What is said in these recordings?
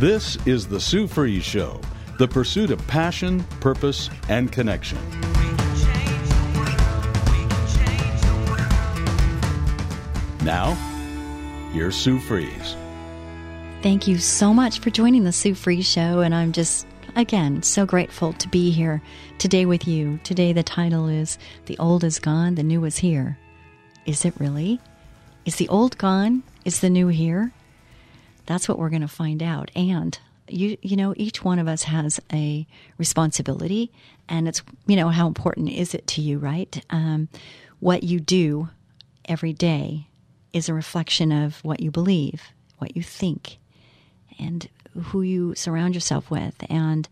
This is The Sue Fries Show, the pursuit of passion, purpose, and connection. Now, here's Sue Fries. Thank you so much for joining the Sue Fries Show, and I'm just again so grateful to be here today with you. Today, the title is The Old is Gone, the New is Here. Is it really? Is the old gone? Is the new here? That's what we're going to find out. And you you know each one of us has a responsibility and it's you know how important is it to you right? Um, what you do every day is a reflection of what you believe what you think and who you surround yourself with. And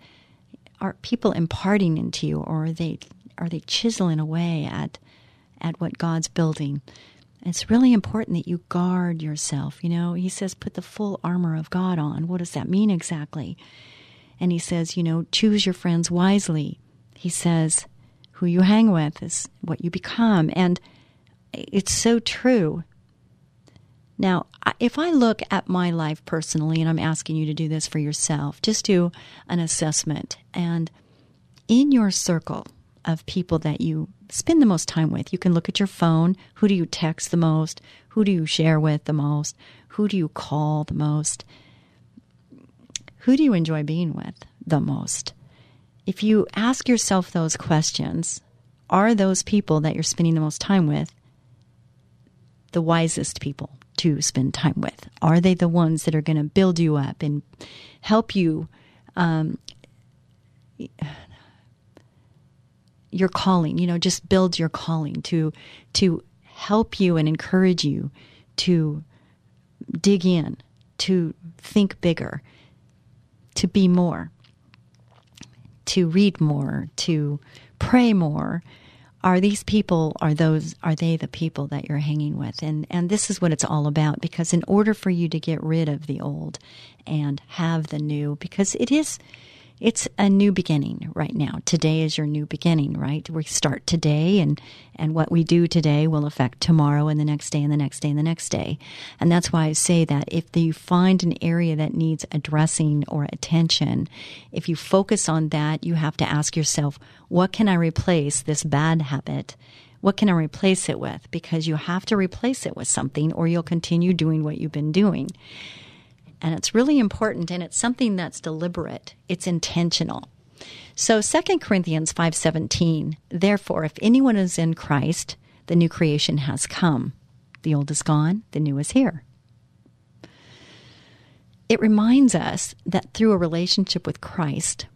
are people imparting into you or are they are they chiseling away at at what God's building it's really important that you guard yourself. You know, he says, put the full armor of God on. What does that mean exactly? And he says, you know, choose your friends wisely. He says, who you hang with is what you become. And it's so true. Now, if I look at my life personally, and I'm asking you to do this for yourself, just do an assessment. And in your circle of people that you spend the most time with. You can look at your phone. Who do you text the most? Who do you share with the most? Who do you call the most? Who do you enjoy being with the most? If you ask yourself those questions, are those people that you're spending the most time with the wisest people to spend time with? Are they the ones that are going to build you up and help you um, your calling, you know, just build your calling to to help you and encourage you to dig in, to think bigger, to be more, to read more, to pray more. Are these people are those are they the people that you're hanging with? And and this is what it's all about because in order for you to get rid of the old and have the new because it is it's a new beginning right now. Today is your new beginning, right? We start today and and what we do today will affect tomorrow and the next day and the next day and the next day. And that's why I say that if you find an area that needs addressing or attention, if you focus on that, you have to ask yourself, what can I replace this bad habit? What can I replace it with? Because you have to replace it with something or you'll continue doing what you've been doing and it's really important and it's something that's deliberate. It's intentional. So 2 corinthians 5.17 therefore if anyone is in christ the new creation has come. The old is gone the new is here. It reminds us that through a relationship with christ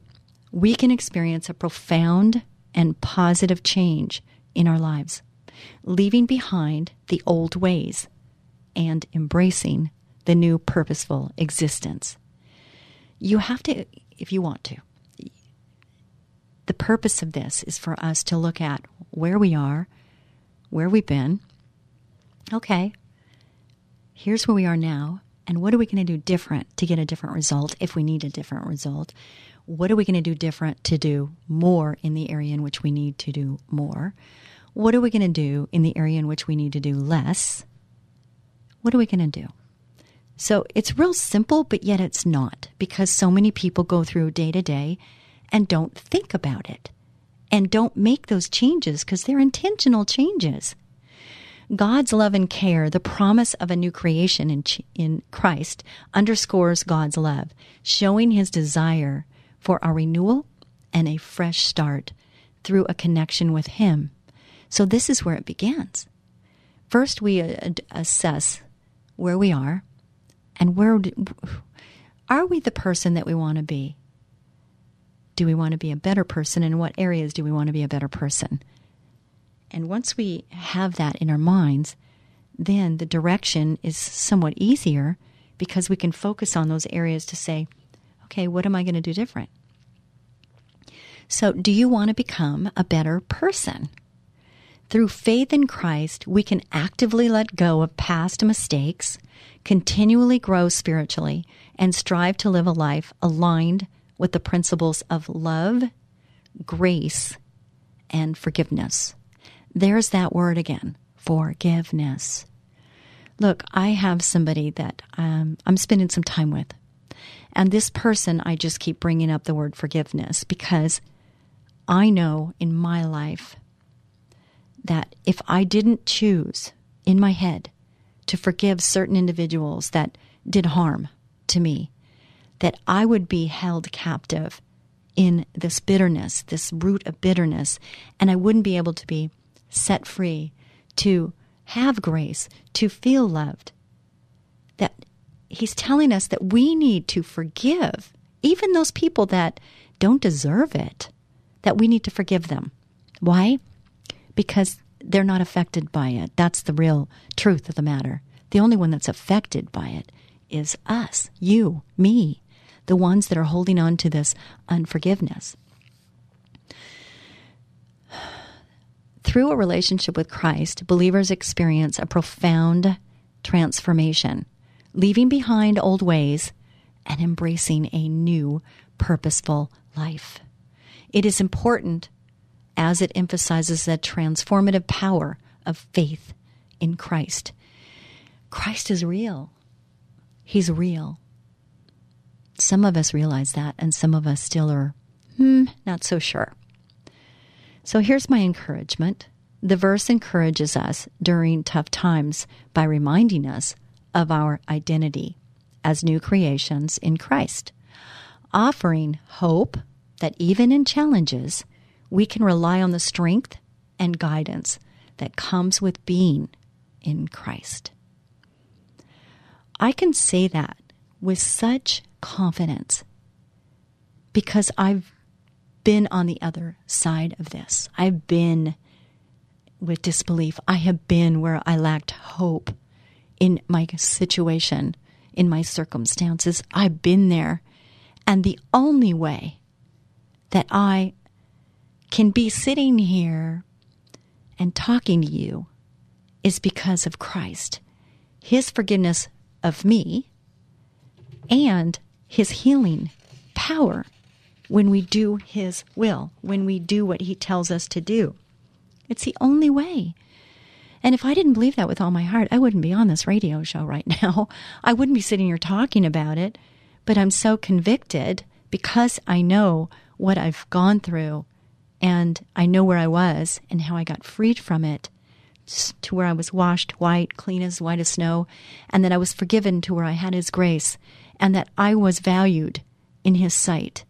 we can experience a profound and positive change in our lives leaving behind the old ways and embracing the new purposeful existence. You have to, if you want to. The purpose of this is for us to look at where we are, where we've been. Okay, here's where we are now, and what are we going to do different to get a different result if we need a different result? What are we going to do different to do more in the area in which we need to do more? What are we going to do in the area in which we need to do less? What are we going to do? So it's real simple, but yet it's not because so many people go through day to day and don't think about it and don't make those changes because they're intentional changes. God's love and care, the promise of a new creation in, in Christ, underscores God's love, showing his desire for our renewal and a fresh start through a connection with him. So this is where it begins. First, we uh, assess where we are and where are we the person that we want to be? Do we want to be a better person? In what areas do we want to be a better person? And once we have that in our minds, then the direction is somewhat easier because we can focus on those areas to say, okay, what am I going to do different? So, do you want to become a better person? Through faith in Christ, we can actively let go of past mistakes, continually grow spiritually, and strive to live a life aligned with the principles of love, grace, and forgiveness. There's that word again forgiveness. Look, I have somebody that um, I'm spending some time with, And this person, I just keep bringing up the word forgiveness because I know in my life that if I didn't choose in my head to forgive certain individuals that did harm to me, that I would be held captive in this bitterness, this root of bitterness, and I wouldn't be able to be set free to have grace, to feel loved. That he's telling us that we need to forgive even those people that don't deserve it, that we need to forgive them. Why? Because they're not affected by it. That's the real truth of the matter. The only one that's affected by it is us, you, me, the ones that are holding on to this unforgiveness. Through a relationship with Christ, believers experience a profound transformation, leaving behind old ways and embracing a new, purposeful life. It is important as it emphasizes the transformative power of faith in Christ. Christ is real. He's real. Some of us realize that, and some of us still are hmm, not so sure. So here's my encouragement. The verse encourages us during tough times by reminding us of our identity as new creations in Christ, offering hope that even in challenges, we can rely on the strength and guidance that comes with being in Christ. I can say that with such confidence because I've been on the other side of this. I've been with disbelief. I have been where I lacked hope in my situation, in my circumstances. I've been there. And the only way that I can be sitting here and talking to you is because of Christ. His forgiveness of me and his healing power when we do his will, when we do what he tells us to do. It's the only way. And if I didn't believe that with all my heart, I wouldn't be on this radio show right now. I wouldn't be sitting here talking about it. But I'm so convicted because I know what I've gone through and I know where I was and how I got freed from it to where I was washed white, clean as white as snow, and that I was forgiven to where I had His grace, and that I was valued in His sight.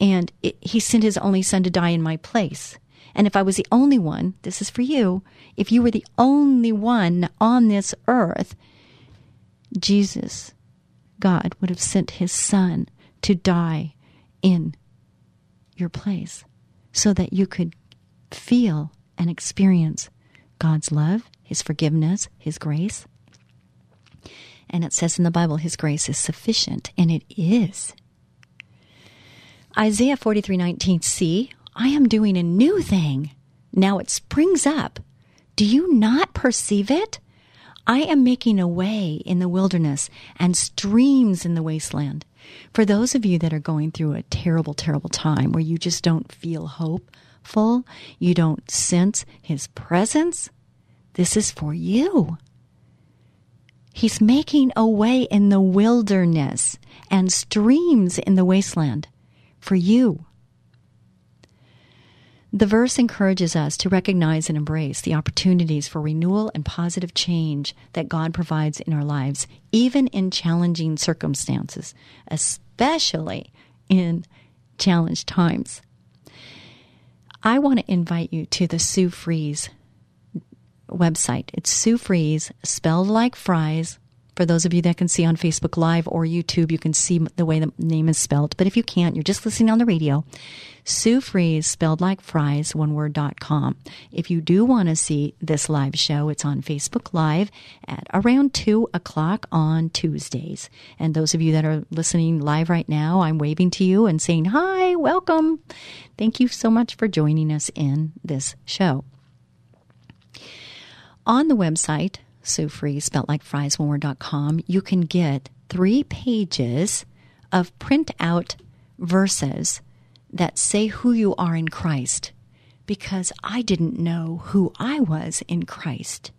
And it, He sent His only Son to die in my place. And if I was the only one, this is for you, if you were the only one on this earth, Jesus, God, would have sent His Son to die in your place so that you could feel and experience God's love, His forgiveness, His grace. And it says in the Bible, His grace is sufficient, and it is. Isaiah 43:19 See, I am doing a new thing. Now it springs up. Do you not perceive it? I am making a way in the wilderness and streams in the wasteland. For those of you that are going through a terrible, terrible time where you just don't feel hopeful, you don't sense His presence, this is for you. He's making a way in the wilderness and streams in the wasteland for you. The verse encourages us to recognize and embrace the opportunities for renewal and positive change that God provides in our lives, even in challenging circumstances, especially in challenged times. I want to invite you to the Sue Fries website. It's Sue Fries, spelled like fries, for those of you that can see on Facebook Live or YouTube, you can see the way the name is spelled. But if you can't, you're just listening on the radio. Sue Fries, spelled like fries, one word, dot com. If you do want to see this live show, it's on Facebook Live at around 2 o'clock on Tuesdays. And those of you that are listening live right now, I'm waving to you and saying, Hi, welcome. Thank you so much for joining us in this show. On the website, Sue Fries, spelled like fries, one you can get three pages of printout verses that say who you are in Christ because I didn't know who I was in Christ.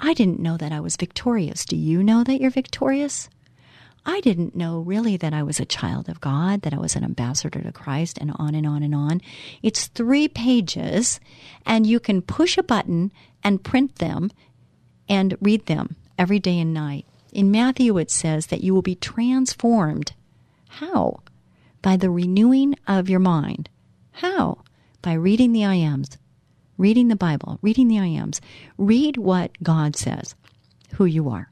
I didn't know that I was victorious. Do you know that you're victorious? I didn't know really that I was a child of God, that I was an ambassador to Christ, and on and on and on. It's three pages, and you can push a button and print them and read them every day and night. In Matthew, it says that you will be transformed. How? By the renewing of your mind. How? By reading the I ams, reading the Bible, reading the I ams. Read what God says, who you are.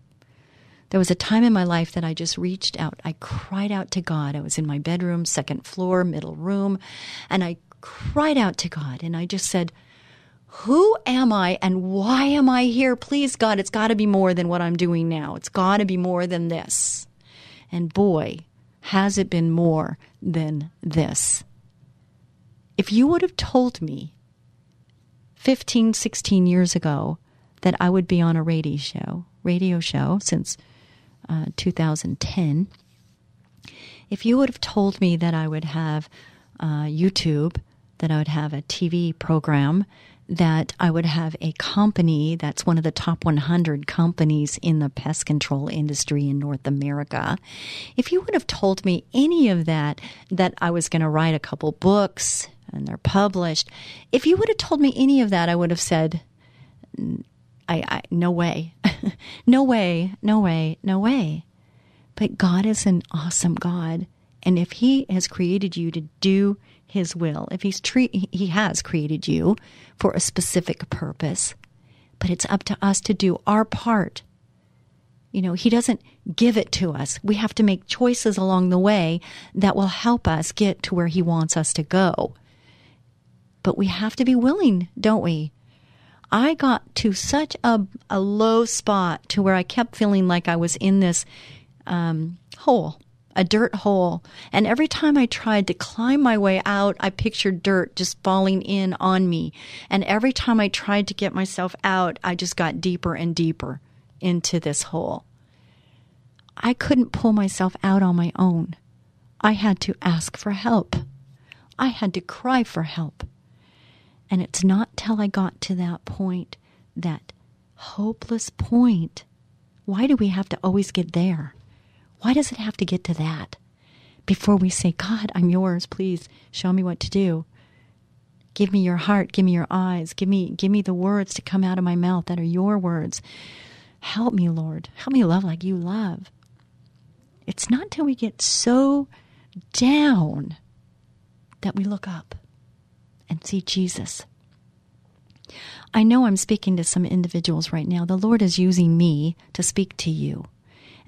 There was a time in my life that I just reached out. I cried out to God. I was in my bedroom, second floor, middle room, and I cried out to God and I just said, Who am I and why am I here? Please, God, it's got to be more than what I'm doing now. It's got to be more than this. And boy, has it been more than this. If you would have told me 15, 16 years ago that I would be on a radio show, radio show since uh, 2010, if you would have told me that I would have uh, YouTube, that I would have a TV program, that I would have a company that's one of the top 100 companies in the pest control industry in North America. If you would have told me any of that, that I was going to write a couple books and they're published, if you would have told me any of that, I would have said, I, I no way, no way, no way, no way. But God is an awesome God. And if He has created you to do his will. If he's tre- he has created you for a specific purpose, but it's up to us to do our part. You know, he doesn't give it to us. We have to make choices along the way that will help us get to where he wants us to go. But we have to be willing, don't we? I got to such a, a low spot to where I kept feeling like I was in this um, hole a dirt hole. And every time I tried to climb my way out, I pictured dirt just falling in on me. And every time I tried to get myself out, I just got deeper and deeper into this hole. I couldn't pull myself out on my own. I had to ask for help. I had to cry for help. And it's not till I got to that point, that hopeless point. Why do we have to always get there? Why does it have to get to that before we say, God, I'm yours. Please show me what to do. Give me your heart. Give me your eyes. Give me, give me the words to come out of my mouth that are your words. Help me, Lord. Help me love like you love. It's not till we get so down that we look up and see Jesus. I know I'm speaking to some individuals right now. The Lord is using me to speak to you.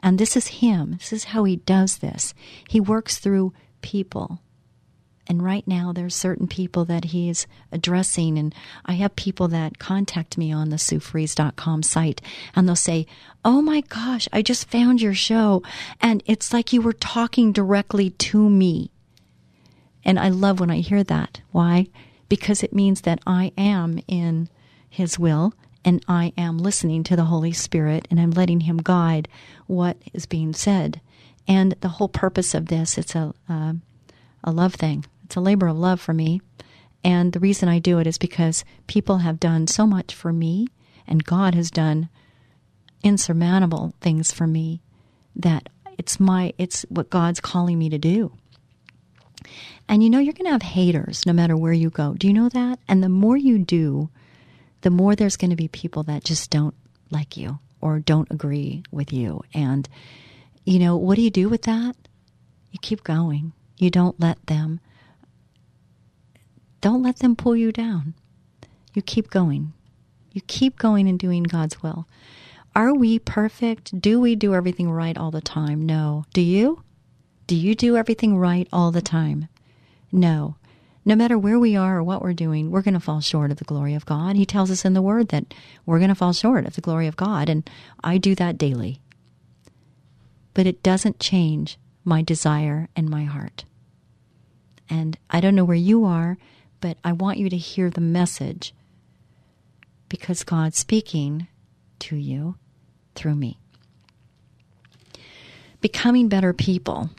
And this is Him. This is how He does this. He works through people. And right now, there's certain people that He is addressing. And I have people that contact me on the SueFries.com site, and they'll say, Oh my gosh, I just found your show. And it's like you were talking directly to me. And I love when I hear that. Why? Because it means that I am in His will and I am listening to the Holy Spirit and I'm letting Him guide what is being said. And the whole purpose of this, it's a, uh, a love thing. It's a labor of love for me. And the reason I do it is because people have done so much for me, and God has done insurmountable things for me that it's my it's what God's calling me to do. And you know you're going to have haters no matter where you go. Do you know that? And the more you do, the more there's going to be people that just don't like you or don't agree with you. And, you know, what do you do with that? You keep going. You don't let them, don't let them pull you down. You keep going. You keep going and doing God's will. Are we perfect? Do we do everything right all the time? No. Do you? Do you do everything right all the time? No no matter where we are or what we're doing, we're going to fall short of the glory of God. He tells us in the Word that we're going to fall short of the glory of God, and I do that daily. But it doesn't change my desire and my heart. And I don't know where you are, but I want you to hear the message because God's speaking to you through me. Becoming better people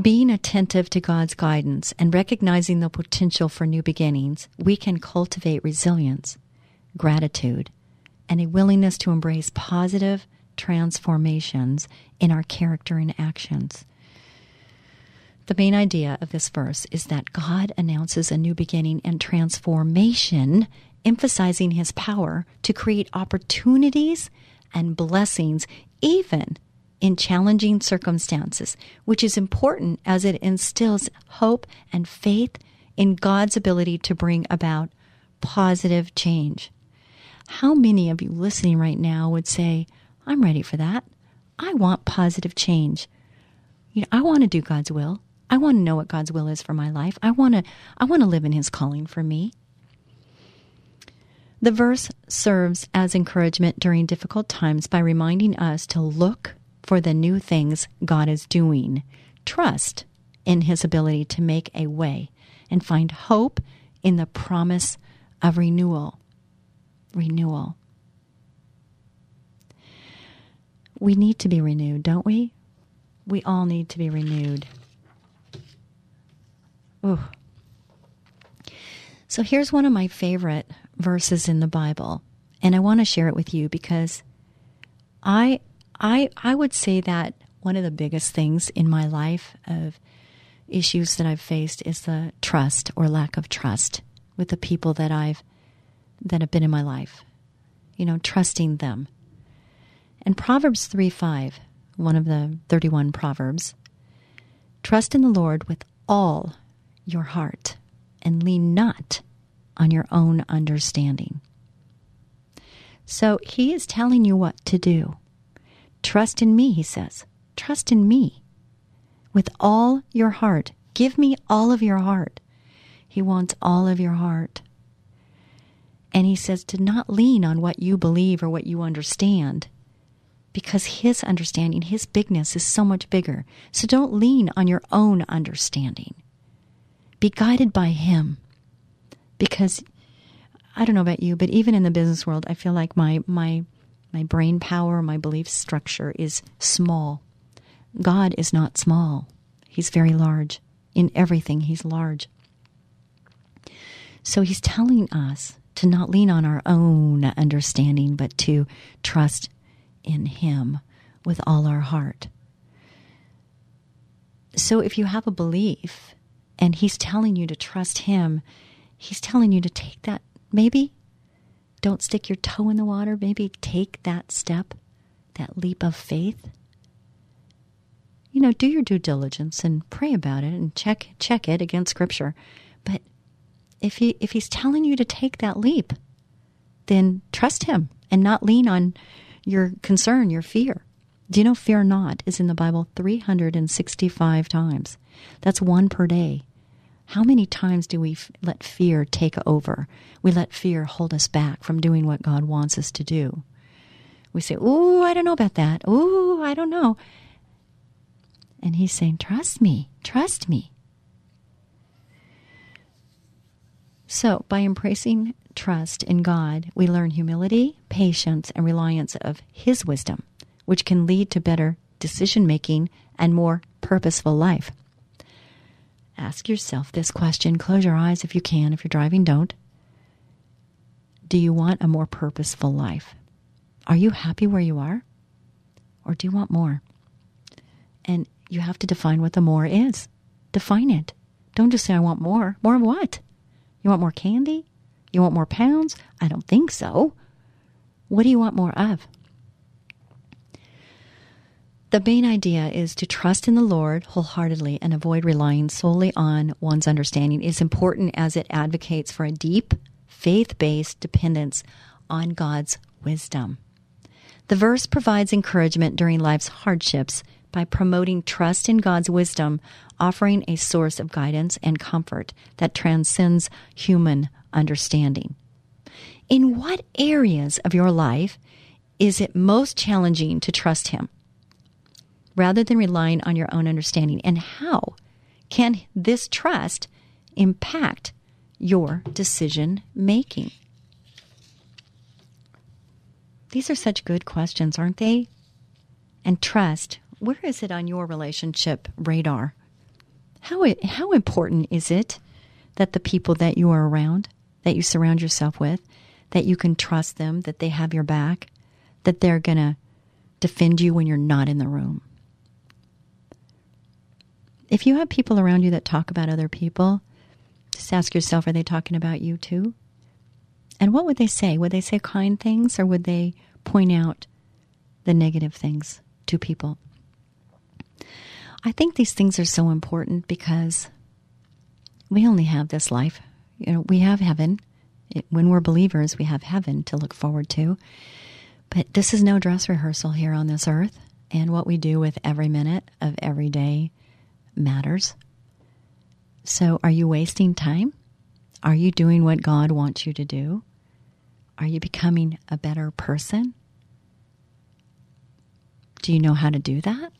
being attentive to God's guidance and recognizing the potential for new beginnings, we can cultivate resilience, gratitude, and a willingness to embrace positive transformations in our character and actions. The main idea of this verse is that God announces a new beginning and transformation, emphasizing his power to create opportunities and blessings, even in challenging circumstances, which is important as it instills hope and faith in God's ability to bring about positive change. How many of you listening right now would say, I'm ready for that? I want positive change. You know, I want to do God's will. I want to know what God's will is for my life. I want to I want to live in his calling for me. The verse serves as encouragement during difficult times by reminding us to look for the new things God is doing. Trust in his ability to make a way and find hope in the promise of renewal. Renewal. We need to be renewed, don't we? We all need to be renewed. Ooh. So here's one of my favorite verses in the Bible, and I want to share it with you because I I I would say that one of the biggest things in my life of issues that I've faced is the trust or lack of trust with the people that I've that have been in my life. You know, trusting them. And Proverbs 3 5, one of the 31 Proverbs, trust in the Lord with all your heart and lean not on your own understanding. So he is telling you what to do. Trust in me, he says. Trust in me with all your heart. Give me all of your heart. He wants all of your heart. And he says to not lean on what you believe or what you understand because his understanding, his bigness is so much bigger. So don't lean on your own understanding. Be guided by him because I don't know about you, but even in the business world, I feel like my my my brain power, my belief structure is small. God is not small. He's very large. In everything, he's large. So he's telling us to not lean on our own understanding, but to trust in him with all our heart. So if you have a belief and he's telling you to trust him, he's telling you to take that, maybe don't stick your toe in the water, maybe take that step, that leap of faith. You know, do your due diligence and pray about it and check check it against scripture. But if he if he's telling you to take that leap, then trust him and not lean on your concern, your fear. Do you know fear not is in the Bible 365 times? That's one per day. How many times do we f- let fear take over? We let fear hold us back from doing what God wants us to do. We say, Ooh, I don't know about that. Ooh, I don't know. And He's saying, Trust me, trust me. So, by embracing trust in God, we learn humility, patience, and reliance of His wisdom, which can lead to better decision making and more purposeful life. Ask yourself this question. Close your eyes if you can. If you're driving, don't. Do you want a more purposeful life? Are you happy where you are? Or do you want more? And you have to define what the more is. Define it. Don't just say, I want more. More of what? You want more candy? You want more pounds? I don't think so. What do you want more of? The main idea is to trust in the Lord wholeheartedly and avoid relying solely on one's understanding. It's important as it advocates for a deep, faith based dependence on God's wisdom. The verse provides encouragement during life's hardships by promoting trust in God's wisdom, offering a source of guidance and comfort that transcends human understanding. In what areas of your life is it most challenging to trust Him? Rather than relying on your own understanding? And how can this trust impact your decision making? These are such good questions, aren't they? And trust, where is it on your relationship radar? How, how important is it that the people that you are around, that you surround yourself with, that you can trust them, that they have your back, that they're going to defend you when you're not in the room. If you have people around you that talk about other people, just ask yourself are they talking about you too? And what would they say? Would they say kind things or would they point out the negative things to people? I think these things are so important because we only have this life. You know, we have heaven. It, when we're believers, we have heaven to look forward to. But this is no dress rehearsal here on this earth. And what we do with every minute of every day matters. So, are you wasting time? Are you doing what God wants you to do? Are you becoming a better person? Do you know how to do that?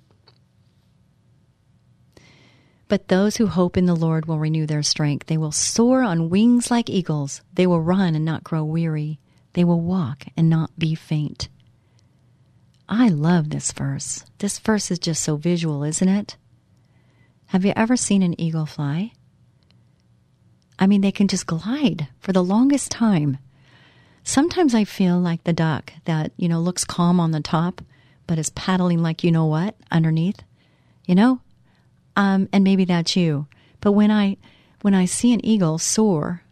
But those who hope in the Lord will renew their strength. They will soar on wings like eagles. They will run and not grow weary. They will walk and not be faint. I love this verse. This verse is just so visual, isn't it? Have you ever seen an eagle fly? I mean, they can just glide for the longest time. Sometimes I feel like the duck that, you know, looks calm on the top, but is paddling like you know what underneath. You know, um, and maybe that's you. But when I when I see an eagle soar,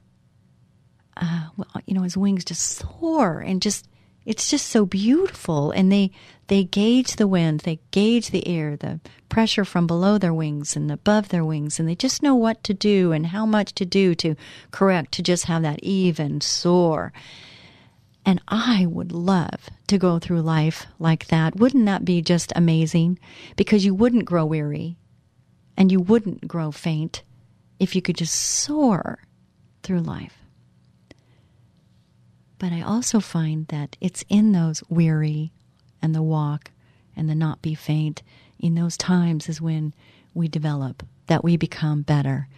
uh, well, you know, his wings just soar and just it's just so beautiful. And they they gauge the wind, they gauge the air, the pressure from below their wings and above their wings, and they just know what to do and how much to do to correct to just have that even soar. And I would love to go through life like that. Wouldn't that be just amazing? Because you wouldn't grow weary and you wouldn't grow faint if you could just soar through life. But I also find that it's in those weary and the walk and the not be faint, in those times is when we develop, that we become better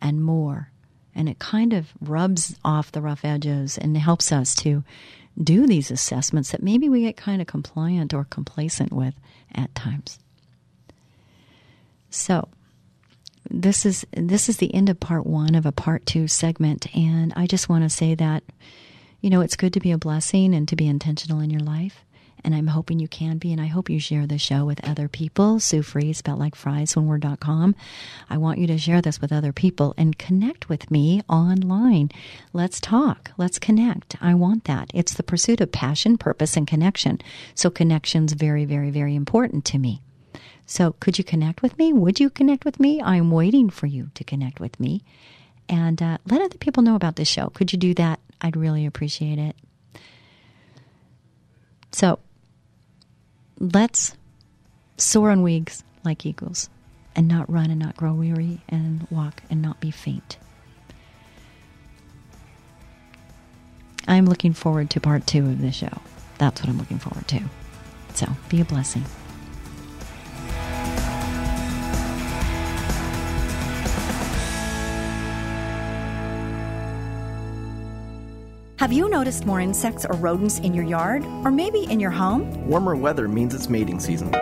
and more. And it kind of rubs off the rough edges and helps us to do these assessments that maybe we get kind of compliant or complacent with at times. So, this is this is the end of part one of a part two segment, and I just want to say that you know it's good to be a blessing and to be intentional in your life. And I'm hoping you can be, and I hope you share the show with other people. Sue Fries, spelled like fries, one word.com. I want you to share this with other people and connect with me online. Let's talk. Let's connect. I want that. It's the pursuit of passion, purpose, and connection. So connection's very, very, very important to me. So, could you connect with me? Would you connect with me? I'm waiting for you to connect with me. And uh, let other people know about this show. Could you do that? I'd really appreciate it. So, let's soar on wings like eagles and not run and not grow weary and walk and not be faint. I'm looking forward to part two of this show. That's what I'm looking forward to. So, be a blessing. Have you noticed more insects or rodents in your yard or maybe in your home? Warmer weather means it's mating season.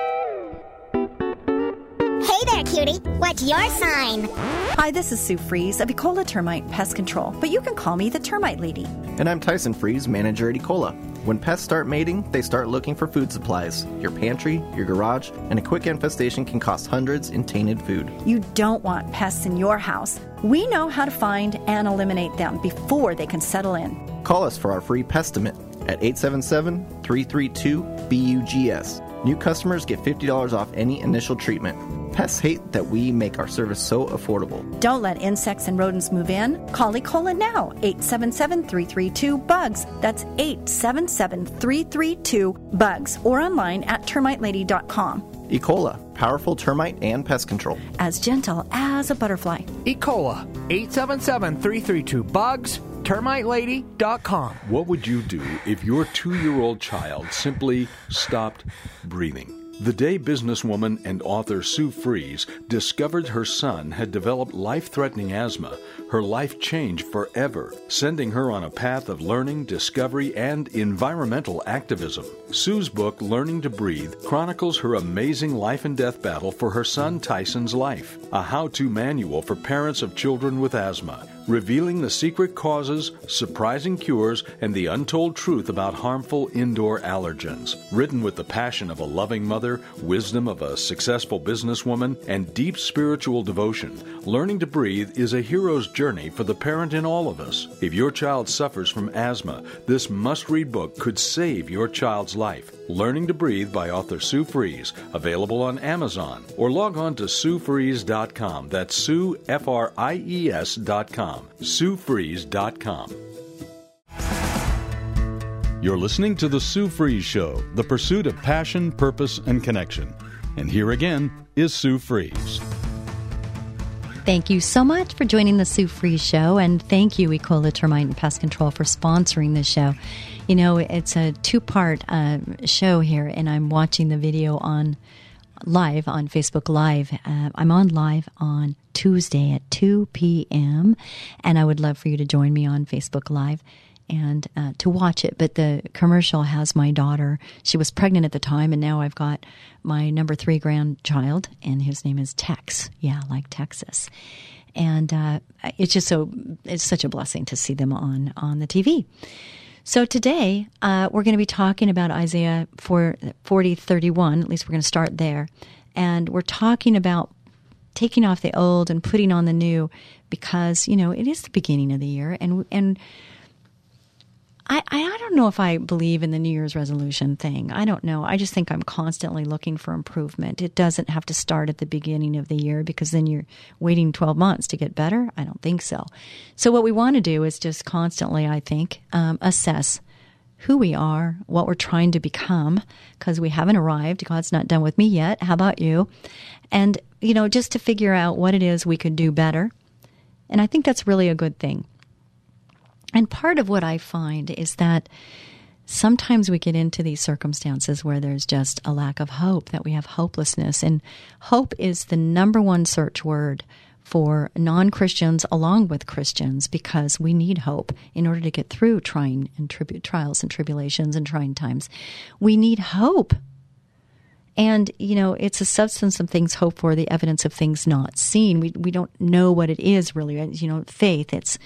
Hey there, cutie. What's your sign? Hi, this is Sue Fries of Ecola Termite Pest Control, but you can call me the Termite Lady. And I'm Tyson Fries, manager at Ecola. When pests start mating, they start looking for food supplies. Your pantry, your garage, and a quick infestation can cost hundreds in tainted food. You don't want pests in your house. We know how to find and eliminate them before they can settle in. Call us for our free pestimate at 877 332 BUGS. New customers get $50 off any initial treatment. Pests hate that we make our service so affordable. Don't let insects and rodents move in. Call Ecola now, 877-332-BUGS. That's 877-332-BUGS or online at termitelady.com. Ecola, powerful termite and pest control. As gentle as a butterfly. Ecola, 877-332-BUGS termitelady.com. What would you do if your two year old child simply stopped breathing? The day businesswoman and author Sue Fries discovered her son had developed life threatening asthma, her life changed forever, sending her on a path of learning, discovery, and environmental activism. Sue's book, Learning to Breathe, chronicles her amazing life and death battle for her son Tyson's life, a how to manual for parents of children with asthma. revealing the secret causes, surprising cures, and the untold truth about harmful indoor allergens. Written with the passion of a loving mother, wisdom of a successful businesswoman, and deep spiritual devotion, Learning to Breathe is a hero's journey for the parent in all of us. If your child suffers from asthma, this must read book could save your child's life. Learning to Breathe by author Sue Fries, available on Amazon, or log on to SueFries.com. That's Sue, F R I E S.com. SueFries.com. You're listening to The Sue Fries Show, the pursuit of passion, purpose, and connection. And here again is Sue Fries. Thank you so much for joining the Sue Fries Show, and thank you, Ecola Termite and Pest Control, for sponsoring this show. You know, it's a two part uh, show here, and I'm watching the video on live on Facebook Live. Uh, I'm on live on Tuesday at 2 p.m., and I would love for you to join me on Facebook Live and uh, to watch it. But the commercial has my daughter. She was pregnant at the time, and now I've got my number three grandchild, and his name is Tex. Yeah, like Texas. And uh, it's just so it's such a blessing to see them on on the TV. So today uh, we're going to be talking about Isaiah 4, 40, 31. At least we're going to start there, and we're talking about taking off the old and putting on the new because you know it is the beginning of the year and and I, I don't know if I believe in the New Year's resolution thing. I don't know. I just think I'm constantly looking for improvement. It doesn't have to start at the beginning of the year because then you're waiting 12 months to get better. I don't think so. So, what we want to do is just constantly, I think, um, assess who we are, what we're trying to become, because we haven't arrived. God's not done with me yet. How about you? And, you know, just to figure out what it is we could do better. And I think that's really a good thing. And part of what I find is that sometimes we get into these circumstances where there's just a lack of hope, that we have hopelessness. And hope is the number one search word for non Christians along with Christians because we need hope in order to get through trying and tribu- trials and tribulations and trying times. We need hope. And, you know, it's a substance of things hoped for, the evidence of things not seen. We, we don't know what it is really. You know, faith, it's,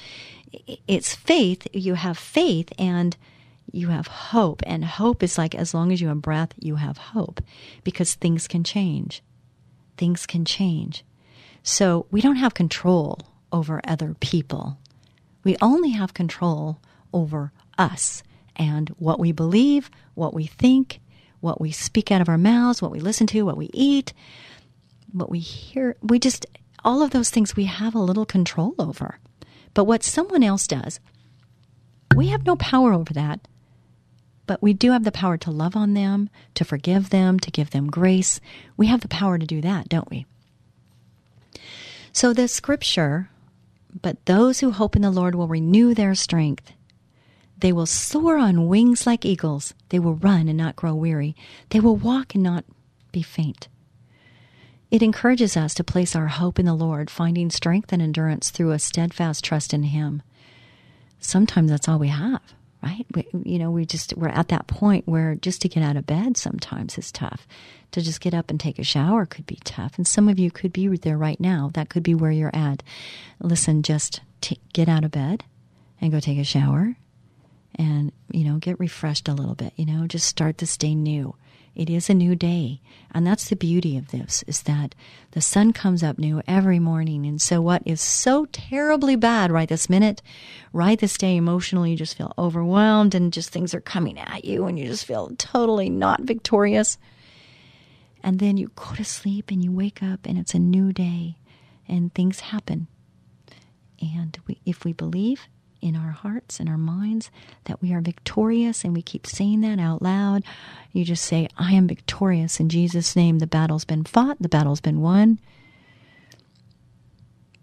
it's faith. You have faith and you have hope. And hope is like as long as you have breath, you have hope because things can change. Things can change. So we don't have control over other people. We only have control over us and what we believe, what we think, what we speak out of our mouths, what we listen to, what we eat, what we hear. We just, all of those things we have a little control over. But what someone else does, we have no power over that. But we do have the power to love on them, to forgive them, to give them grace. We have the power to do that, don't we? So the scripture, but those who hope in the Lord will renew their strength. They will soar on wings like eagles. They will run and not grow weary. They will walk and not be faint. It encourages us to place our hope in the Lord, finding strength and endurance through a steadfast trust in Him. Sometimes that's all we have, right? We, you know, we just we're at that point where just to get out of bed sometimes is tough. To just get up and take a shower could be tough, and some of you could be there right now. That could be where you're at. Listen, just t- get out of bed and go take a shower, and you know, get refreshed a little bit. You know, just start this day new. It is a new day. And that's the beauty of this is that the sun comes up new every morning. And so what is so terribly bad right this minute, right this day emotionally, you just feel overwhelmed and just things are coming at you and you just feel totally not victorious. And then you go to sleep and you wake up and it's a new day and things happen. And we, if we believe in our hearts and our minds that we are victorious and we keep saying that out loud. You just say, I am victorious in Jesus' name. The battle's been fought, the battle's been won.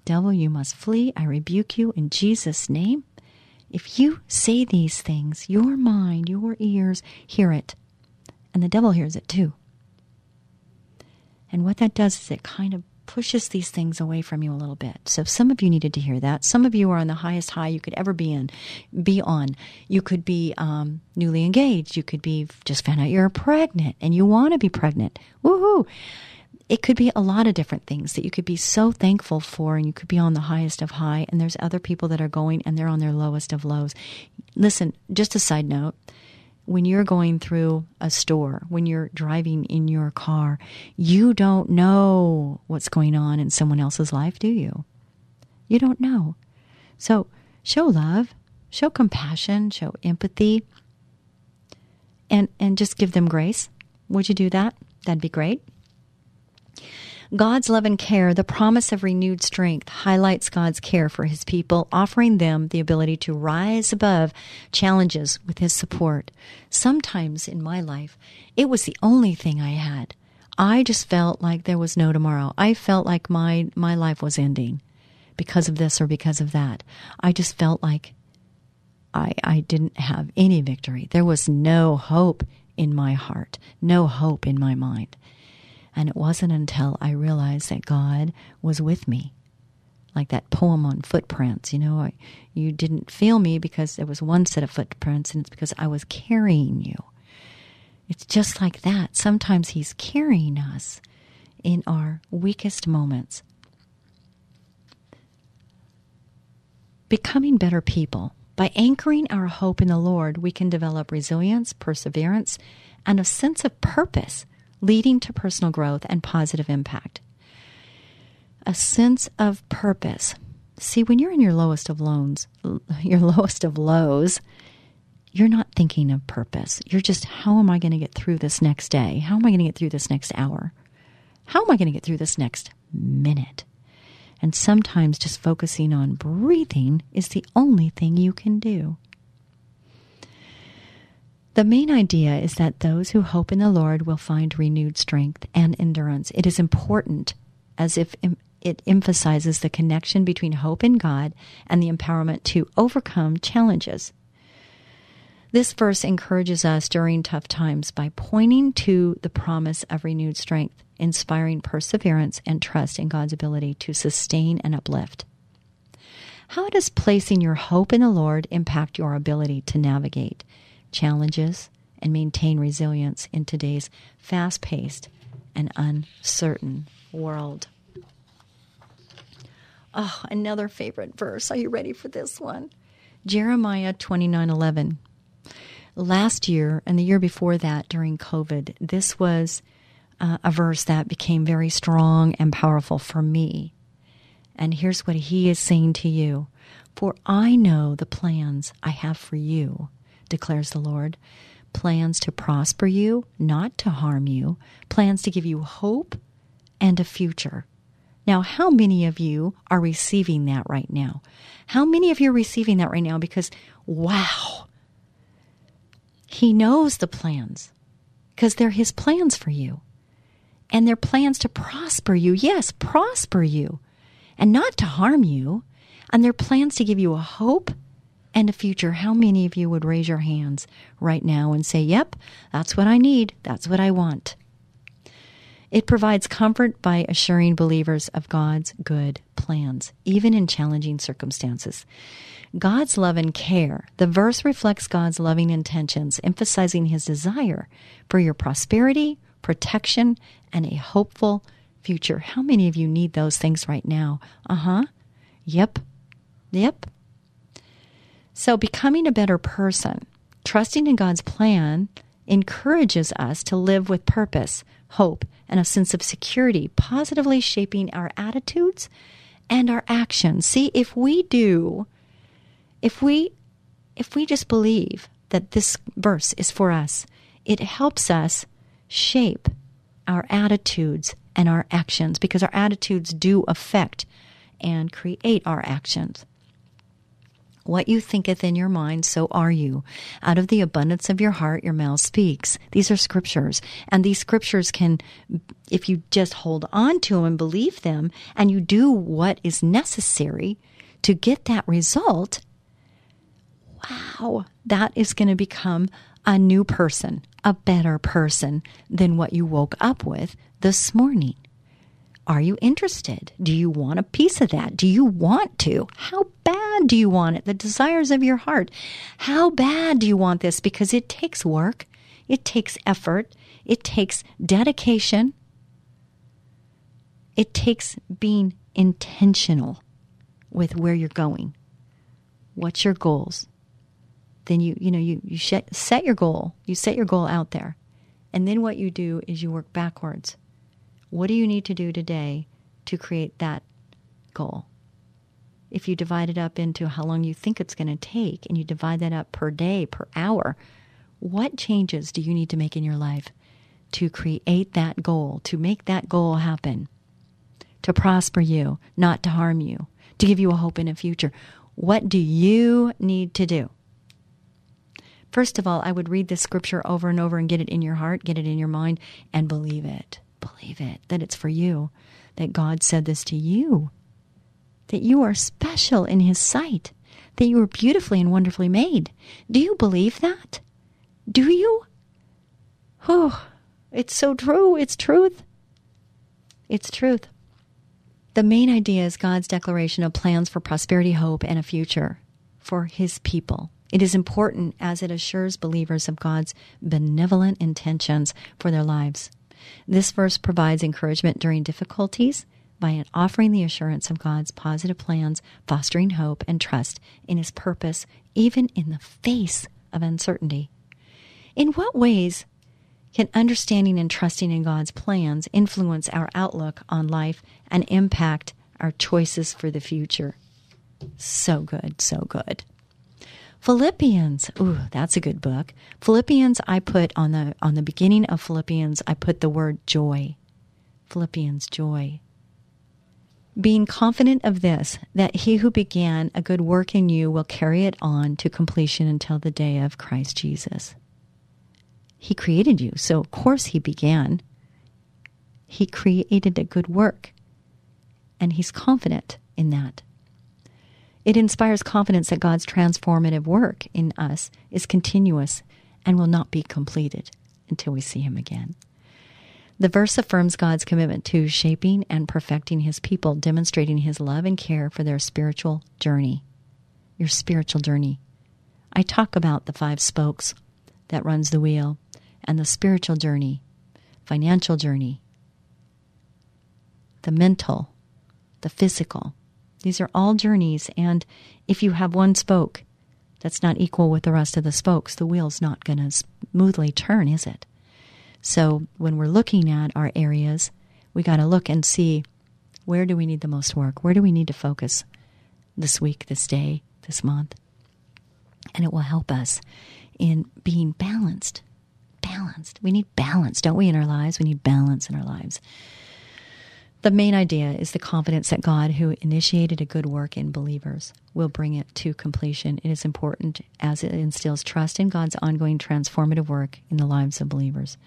Devil, you must flee. I rebuke you in Jesus' name. If you say these things, your mind, your ears hear it, and the devil hears it too. And what that does is it kind of pushes these things away from you a little bit. So some of you needed to hear that. Some of you are on the highest high you could ever be in, be on. You could be um, newly engaged. You could be just found out you're pregnant and you want to be pregnant. Woohoo! it could be a lot of different things that you could be so thankful for and you could be on the highest of high and there's other people that are going and they're on their lowest of lows listen just a side note when you're going through a store when you're driving in your car you don't know what's going on in someone else's life do you? You don't know. So show love show compassion show empathy and and just give them grace. Would you do that? That'd be great God's love and care, the promise of renewed strength, highlights God's care for his people, offering them the ability to rise above challenges with his support. Sometimes in my life, it was the only thing I had. I just felt like there was no tomorrow. I felt like my, my life was ending because of this or because of that. I just felt like I, I didn't have any victory. There was no hope in my heart, no hope in my mind. And it wasn't until I realized that God was with me. Like that poem on footprints, you know, you didn't feel me because there was one set of footprints, and it's because I was carrying you. It's just like that. Sometimes He's carrying us in our weakest moments. Becoming better people. By anchoring our hope in the Lord, we can develop resilience, perseverance, and a sense of purpose leading to personal growth and positive impact. A sense of purpose. See, when you're in your lowest of loans, your lowest of lows, you're not thinking of purpose. You're just, how am I going to get through this next day? How am I going to get through this next hour? How am I going to get through this next minute? And sometimes just focusing on breathing is the only thing you can do. The main idea is that those who hope in the Lord will find renewed strength and endurance. It is important, as if it emphasizes the connection between hope in God and the empowerment to overcome challenges. This verse encourages us during tough times by pointing to the promise of renewed strength, inspiring perseverance and trust in God's ability to sustain and uplift. How does placing your hope in the Lord impact your ability to navigate challenges, and maintain resilience in today's fast paced and uncertain world. Oh, another favorite verse. Are you ready for this one? Jeremiah 29 11. Last year and the year before that, during COVID, this was uh, a verse that became very strong and powerful for me. And here's what he is saying to you For I know the plans I have for you, declares the Lord. Plans to prosper you, not to harm you, plans to give you hope and a future. Now, how many of you are receiving that right now? How many of you are receiving that right now? Because, wow, He knows the plans because they're His plans for you. And they're plans to prosper you. Yes, prosper you and not to harm you. And they're plans to give you a hope and a future, how many of you would raise your hands right now and say, Yep, that's what I need, that's what I want? It provides comfort by assuring believers of God's good plans, even in challenging circumstances. God's love and care. The verse reflects God's loving intentions, emphasizing his desire for your prosperity, protection, and a hopeful future. How many of you need those things right now? Uh huh. Yep. Yep. So, becoming a better person, trusting in God's plan, encourages us to live with purpose, hope, and a sense of security, positively shaping our attitudes and our actions. See, if we do, if we if we just believe that this verse is for us, it helps us shape our attitudes and our actions because our attitudes do affect and create our actions. What you thinketh in your mind, so are you. Out of the abundance of your heart, your mouth speaks. These are scriptures. And these scriptures can, if you just hold on to them and believe them, and you do what is necessary to get that result, wow, that is going to become a new person, a better person than what you woke up with this morning. Are you interested? Do you want a piece of that? Do you want to? How bad do you want it? The desires of your heart. How bad do you want this? Because it takes work, it takes effort, it takes dedication. It takes being intentional with where you're going. What's your goals? Then you you know you you set your goal. You set your goal out there. And then what you do is you work backwards. What do you need to do today to create that goal? If you divide it up into how long you think it's going to take and you divide that up per day, per hour, what changes do you need to make in your life to create that goal, to make that goal happen, to prosper you, not to harm you, to give you a hope in a future? What do you need to do? First of all, I would read this scripture over and over and get it in your heart, get it in your mind, and believe it. Believe it, that it's for you, that God said this to you, that you are special in His sight, that you are beautifully and wonderfully made. Do you believe that? Do you? Oh, it's so true. It's truth. It's truth. The main idea is God's declaration of plans for prosperity, hope, and a future for His people. It is important as it assures believers of God's benevolent intentions for their lives. This verse provides encouragement during difficulties by offering the assurance of God's positive plans, fostering hope and trust in His purpose, even in the face of uncertainty. In what ways can understanding and trusting in God's plans influence our outlook on life and impact our choices for the future? So good, so good. Philippians. Ooh, that's a good book. Philippians I put on the on the beginning of Philippians I put the word joy. Philippians joy. Being confident of this that he who began a good work in you will carry it on to completion until the day of Christ Jesus. He created you, so of course he began. He created a good work. And he's confident in that. It inspires confidence that God's transformative work in us is continuous and will not be completed until we see Him again. The verse affirms God's commitment to shaping and perfecting His people, demonstrating His love and care for their spiritual journey. Your spiritual journey. I talk about the five spokes that runs the wheel and the spiritual journey, financial journey, the mental, the physical, these are all journeys, and if you have one spoke that's not equal with the rest of the spokes, the wheel's not going to smoothly turn, is it? So when we're looking at our areas, we got to look and see where do we need the most work? Where do we need to focus this week, this day, this month? And it will help us in being balanced. Balanced. We need balance, don't we, in our lives? We need balance in our lives. The main idea is the confidence that God, who initiated a good work in believers, will bring it to completion. It is important as it instills trust in God's ongoing transformative work in the lives of believers.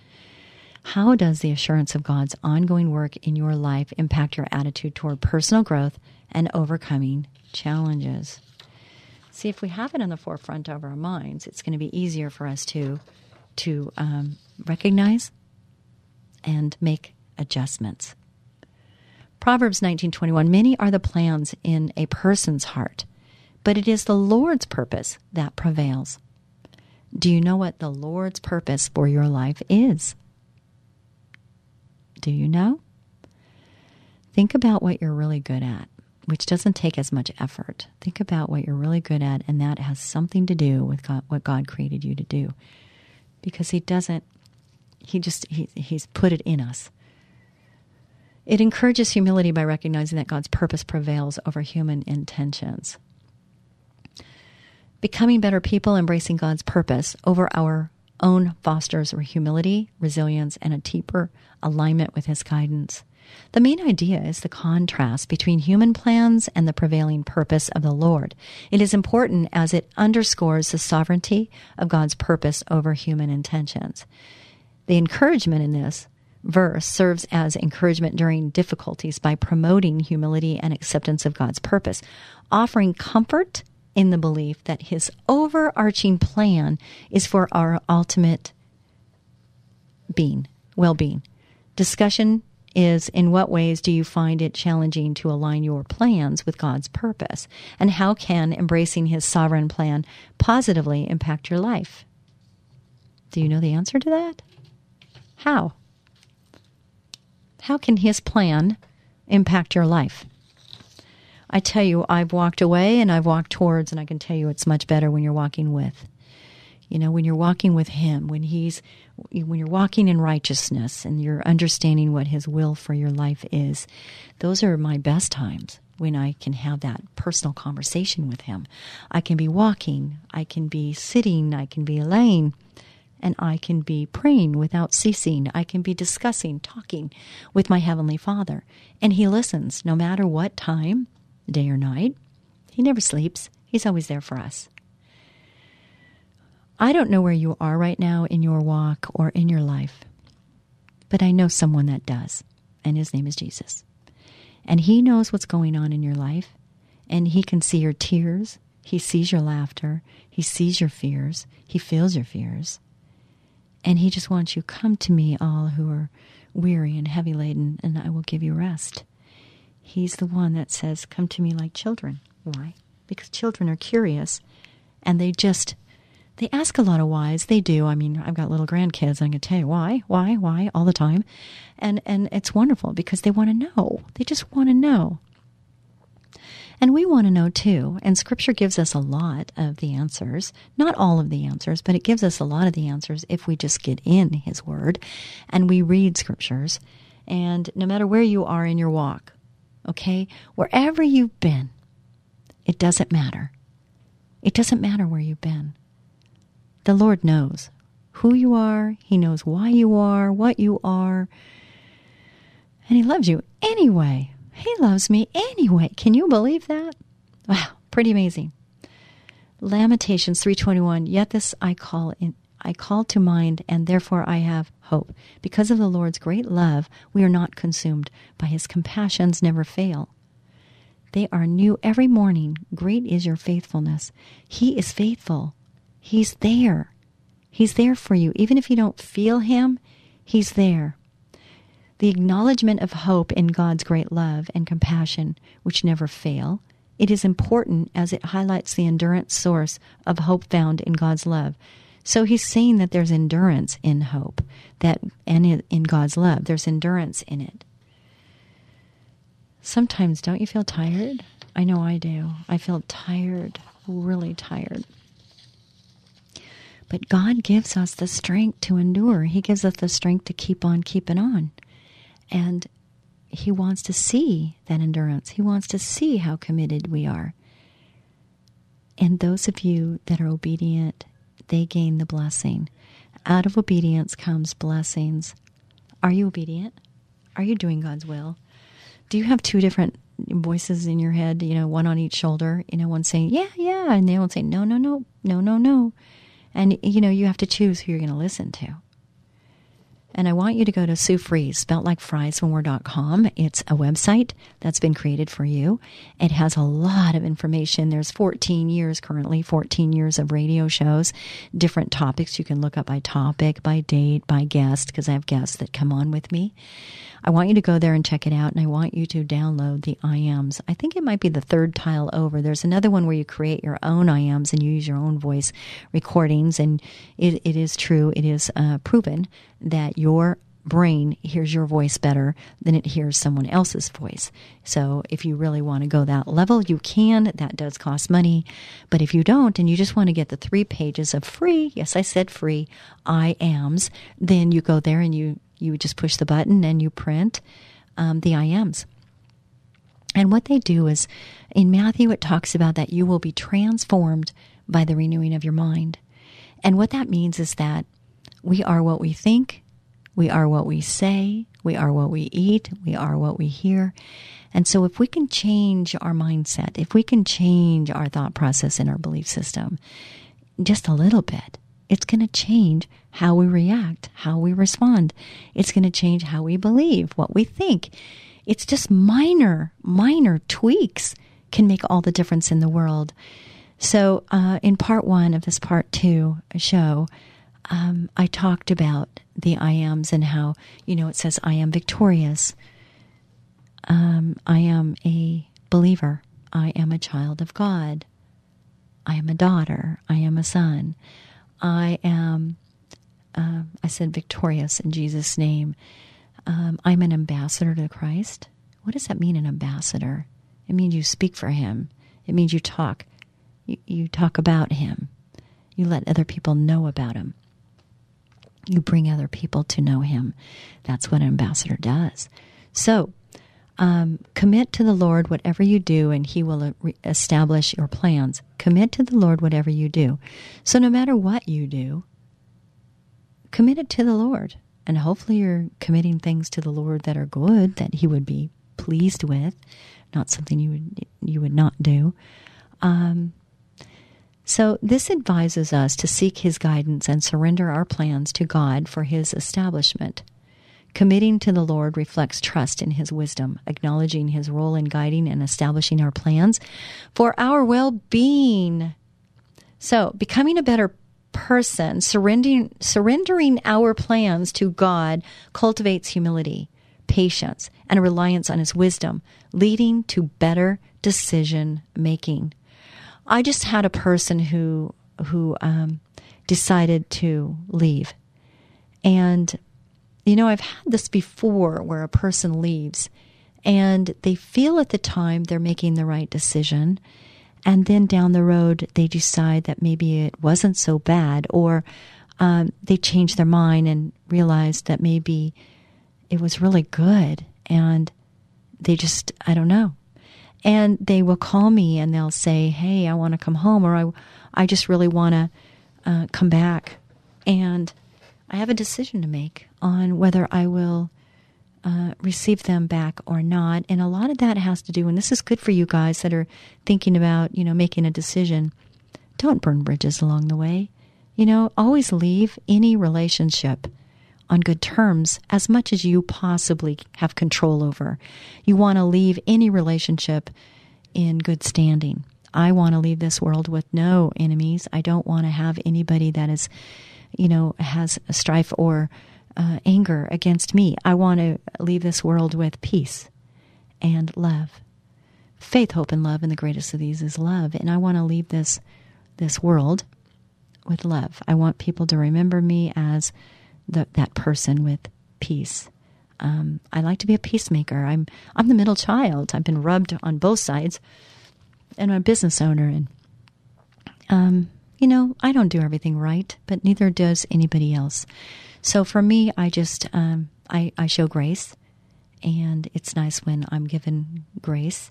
How does the assurance of God's ongoing work in your life impact your attitude toward personal growth and overcoming challenges? See, if we have it in the forefront of our minds, it's going to be easier for us to to um, recognize and make adjustments. Proverbs 19:21 Many are the plans in a person's heart, but it is the Lord's purpose that prevails. Do you know what the Lord's purpose for your life is? Do you know? Think about what you're really good at, which doesn't take as much effort. Think about what you're really good at, and that has something to do with God, what God created you to do. Because He doesn't, He just, he, He's put it in us. It encourages humility by recognizing that God's purpose prevails over human intentions. Becoming better people, embracing God's purpose over our own fosters humility, resilience, and a deeper alignment with His guidance. The main idea is the contrast between human plans and the prevailing purpose of the Lord. It is important as it underscores the sovereignty of God's purpose over human intentions. The encouragement in this verse serves as encouragement during difficulties by promoting humility and acceptance of God's purpose, offering comfort in the belief that His overarching plan is for our ultimate being, well being. Discussion is in what ways do you find it challenging to align your plans with God's purpose? And how can embracing His sovereign plan positively impact your life? Do you know the answer to that? How? How can his plan impact your life. I tell you, I've walked away and I've walked towards, and I can tell you it's much better when you're walking with. You know, when you're walking with Him, when He's, when you're walking in righteousness and you're understanding what His will for your life is, those are my best times when I can have that personal conversation with Him. I can be walking, I can be sitting, I can be laying, and I can be praying without ceasing. I can be discussing, talking with my Heavenly Father. And He listens no matter what time, day or night. He never sleeps, He's always there for us. I don't know where you are right now in your walk or in your life, but I know someone that does, and His name is Jesus. And He knows what's going on in your life, and He can see your tears. He sees your laughter. He sees your fears. He feels your fears. And He just wants you, come to me, all who are weary and heavy laden, and I will give you rest. He's the one that says, Come to me like children. Why? Because children are curious and they just they ask a lot of whys. They do. I mean, I've got little grandkids. I can tell you why, why, why all the time, and and it's wonderful because they want to know. They just want to know. And we want to know too. And Scripture gives us a lot of the answers. Not all of the answers, but it gives us a lot of the answers if we just get in His Word and we read Scriptures. And no matter where you are in your walk, okay, wherever you've been, it doesn't matter. It doesn't matter where you've been. The Lord knows who you are, He knows why you are, what you are, and He loves you anyway. He loves me anyway. Can you believe that? Wow, pretty amazing. Lamentations 3:21 Yet this I call in I call to mind and therefore I have hope. Because of the Lord's great love, we are not consumed, by his compassions never fail. They are new every morning. Great is your faithfulness. He is faithful. He's there. He's there for you. Even if you don't feel him, he's there. The acknowledgement of hope in God's great love and compassion, which never fail, it is important as it highlights the endurance source of hope found in God's love. So he's saying that there's endurance in hope, that and in God's love, there's endurance in it. Sometimes don't you feel tired? I know I do. I feel tired, really tired. But God gives us the strength to endure. He gives us the strength to keep on keeping on. And He wants to see that endurance. He wants to see how committed we are. And those of you that are obedient, they gain the blessing. Out of obedience comes blessings. Are you obedient? Are you doing God's will? Do you have two different voices in your head, you know, one on each shoulder, you know, one saying, yeah, yeah, and the other one saying, no, no, no, no, no, no. And, you know, you have to choose who you're going to listen to. And I want you to go to Sue Fries, spelt like fries when we're.com. It's a website that's been created for you. It has a lot of information. There's 14 years currently, 14 years of radio shows, different topics. You can look up by topic, by date, by guest, because I have guests that come on with me. I want you to go there and check it out, and I want you to download the IAMs. I think it might be the third tile over. There's another one where you create your own IAMs and you use your own voice recordings, and it, it is true, it is uh, proven that your brain hears your voice better than it hears someone else's voice. So if you really want to go that level, you can. That does cost money. But if you don't and you just want to get the three pages of free, yes, I said free, IAMs, then you go there and you you just push the button and you print um, the IAMs. And what they do is, in Matthew, it talks about that you will be transformed by the renewing of your mind. And what that means is that we are what we think, we are what we say, we are what we eat, we are what we hear. And so, if we can change our mindset, if we can change our thought process and our belief system just a little bit, it's going to change how we react, how we respond. It's going to change how we believe, what we think. It's just minor, minor tweaks can make all the difference in the world. So, uh, in part one of this part two show, um, I talked about the I ams and how, you know, it says, I am victorious. Um, I am a believer. I am a child of God. I am a daughter. I am a son. I am, uh, I said victorious in Jesus' name. Um, I'm an ambassador to Christ. What does that mean, an ambassador? It means you speak for him. It means you talk. You, you talk about him. You let other people know about him. You bring other people to know him. That's what an ambassador does. So, um, commit to the Lord whatever you do, and He will re- establish your plans. Commit to the Lord whatever you do. So, no matter what you do, commit it to the Lord. And hopefully, you're committing things to the Lord that are good, that He would be pleased with, not something you would you would not do. Um, so, this advises us to seek His guidance and surrender our plans to God for His establishment. Committing to the Lord reflects trust in His wisdom, acknowledging His role in guiding and establishing our plans for our well being. So, becoming a better person, surrendering, surrendering our plans to God cultivates humility, patience, and a reliance on His wisdom, leading to better decision making. I just had a person who who um, decided to leave, and you know I've had this before where a person leaves, and they feel at the time they're making the right decision, and then down the road they decide that maybe it wasn't so bad, or um, they change their mind and realize that maybe it was really good, and they just I don't know and they will call me and they'll say, "Hey, I want to come home," or "I, I just really want to uh, come back," and I have a decision to make on whether I will uh, receive them back or not. And a lot of that has to do, and this is good for you guys that are thinking about, you know, making a decision. Don't burn bridges along the way. You know, always leave any relationship on good terms as much as you possibly have control over. You want to leave any relationship in good standing. I want to leave this world with no enemies. I don't want to have anybody that is, you know, has a strife or uh, anger against me. I want to leave this world with peace and love. Faith, hope, and love, and the greatest of these is love. And I want to leave this this world with love. I want people to remember me as the, that person with peace. Um, I like to be a peacemaker. I'm I'm the middle child. I've been rubbed on both sides, and I'm a business owner. And um, you know, I don't do everything right, but neither does anybody else. So for me, I just um, I I show grace, and it's nice when I'm given grace.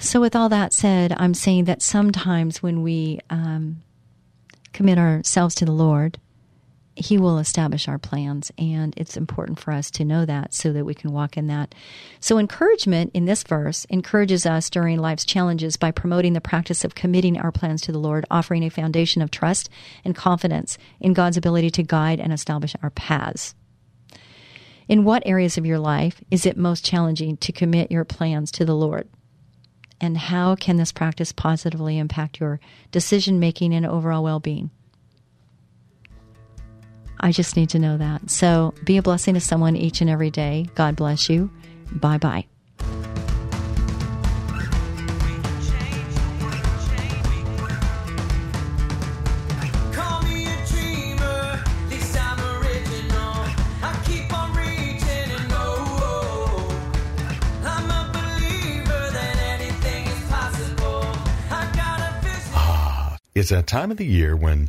So with all that said, I'm saying that sometimes when we um, commit ourselves to the Lord, he will establish our plans, and it's important for us to know that so that we can walk in that. So, encouragement in this verse encourages us during life's challenges by promoting the practice of committing our plans to the Lord, offering a foundation of trust and confidence in God's ability to guide and establish our paths. In what areas of your life is it most challenging to commit your plans to the Lord? And how can this practice positively impact your decision making and overall well being? I just need to know that. So be a blessing to someone each and every day. God bless you. Bye bye. Ah, it's that time of the year when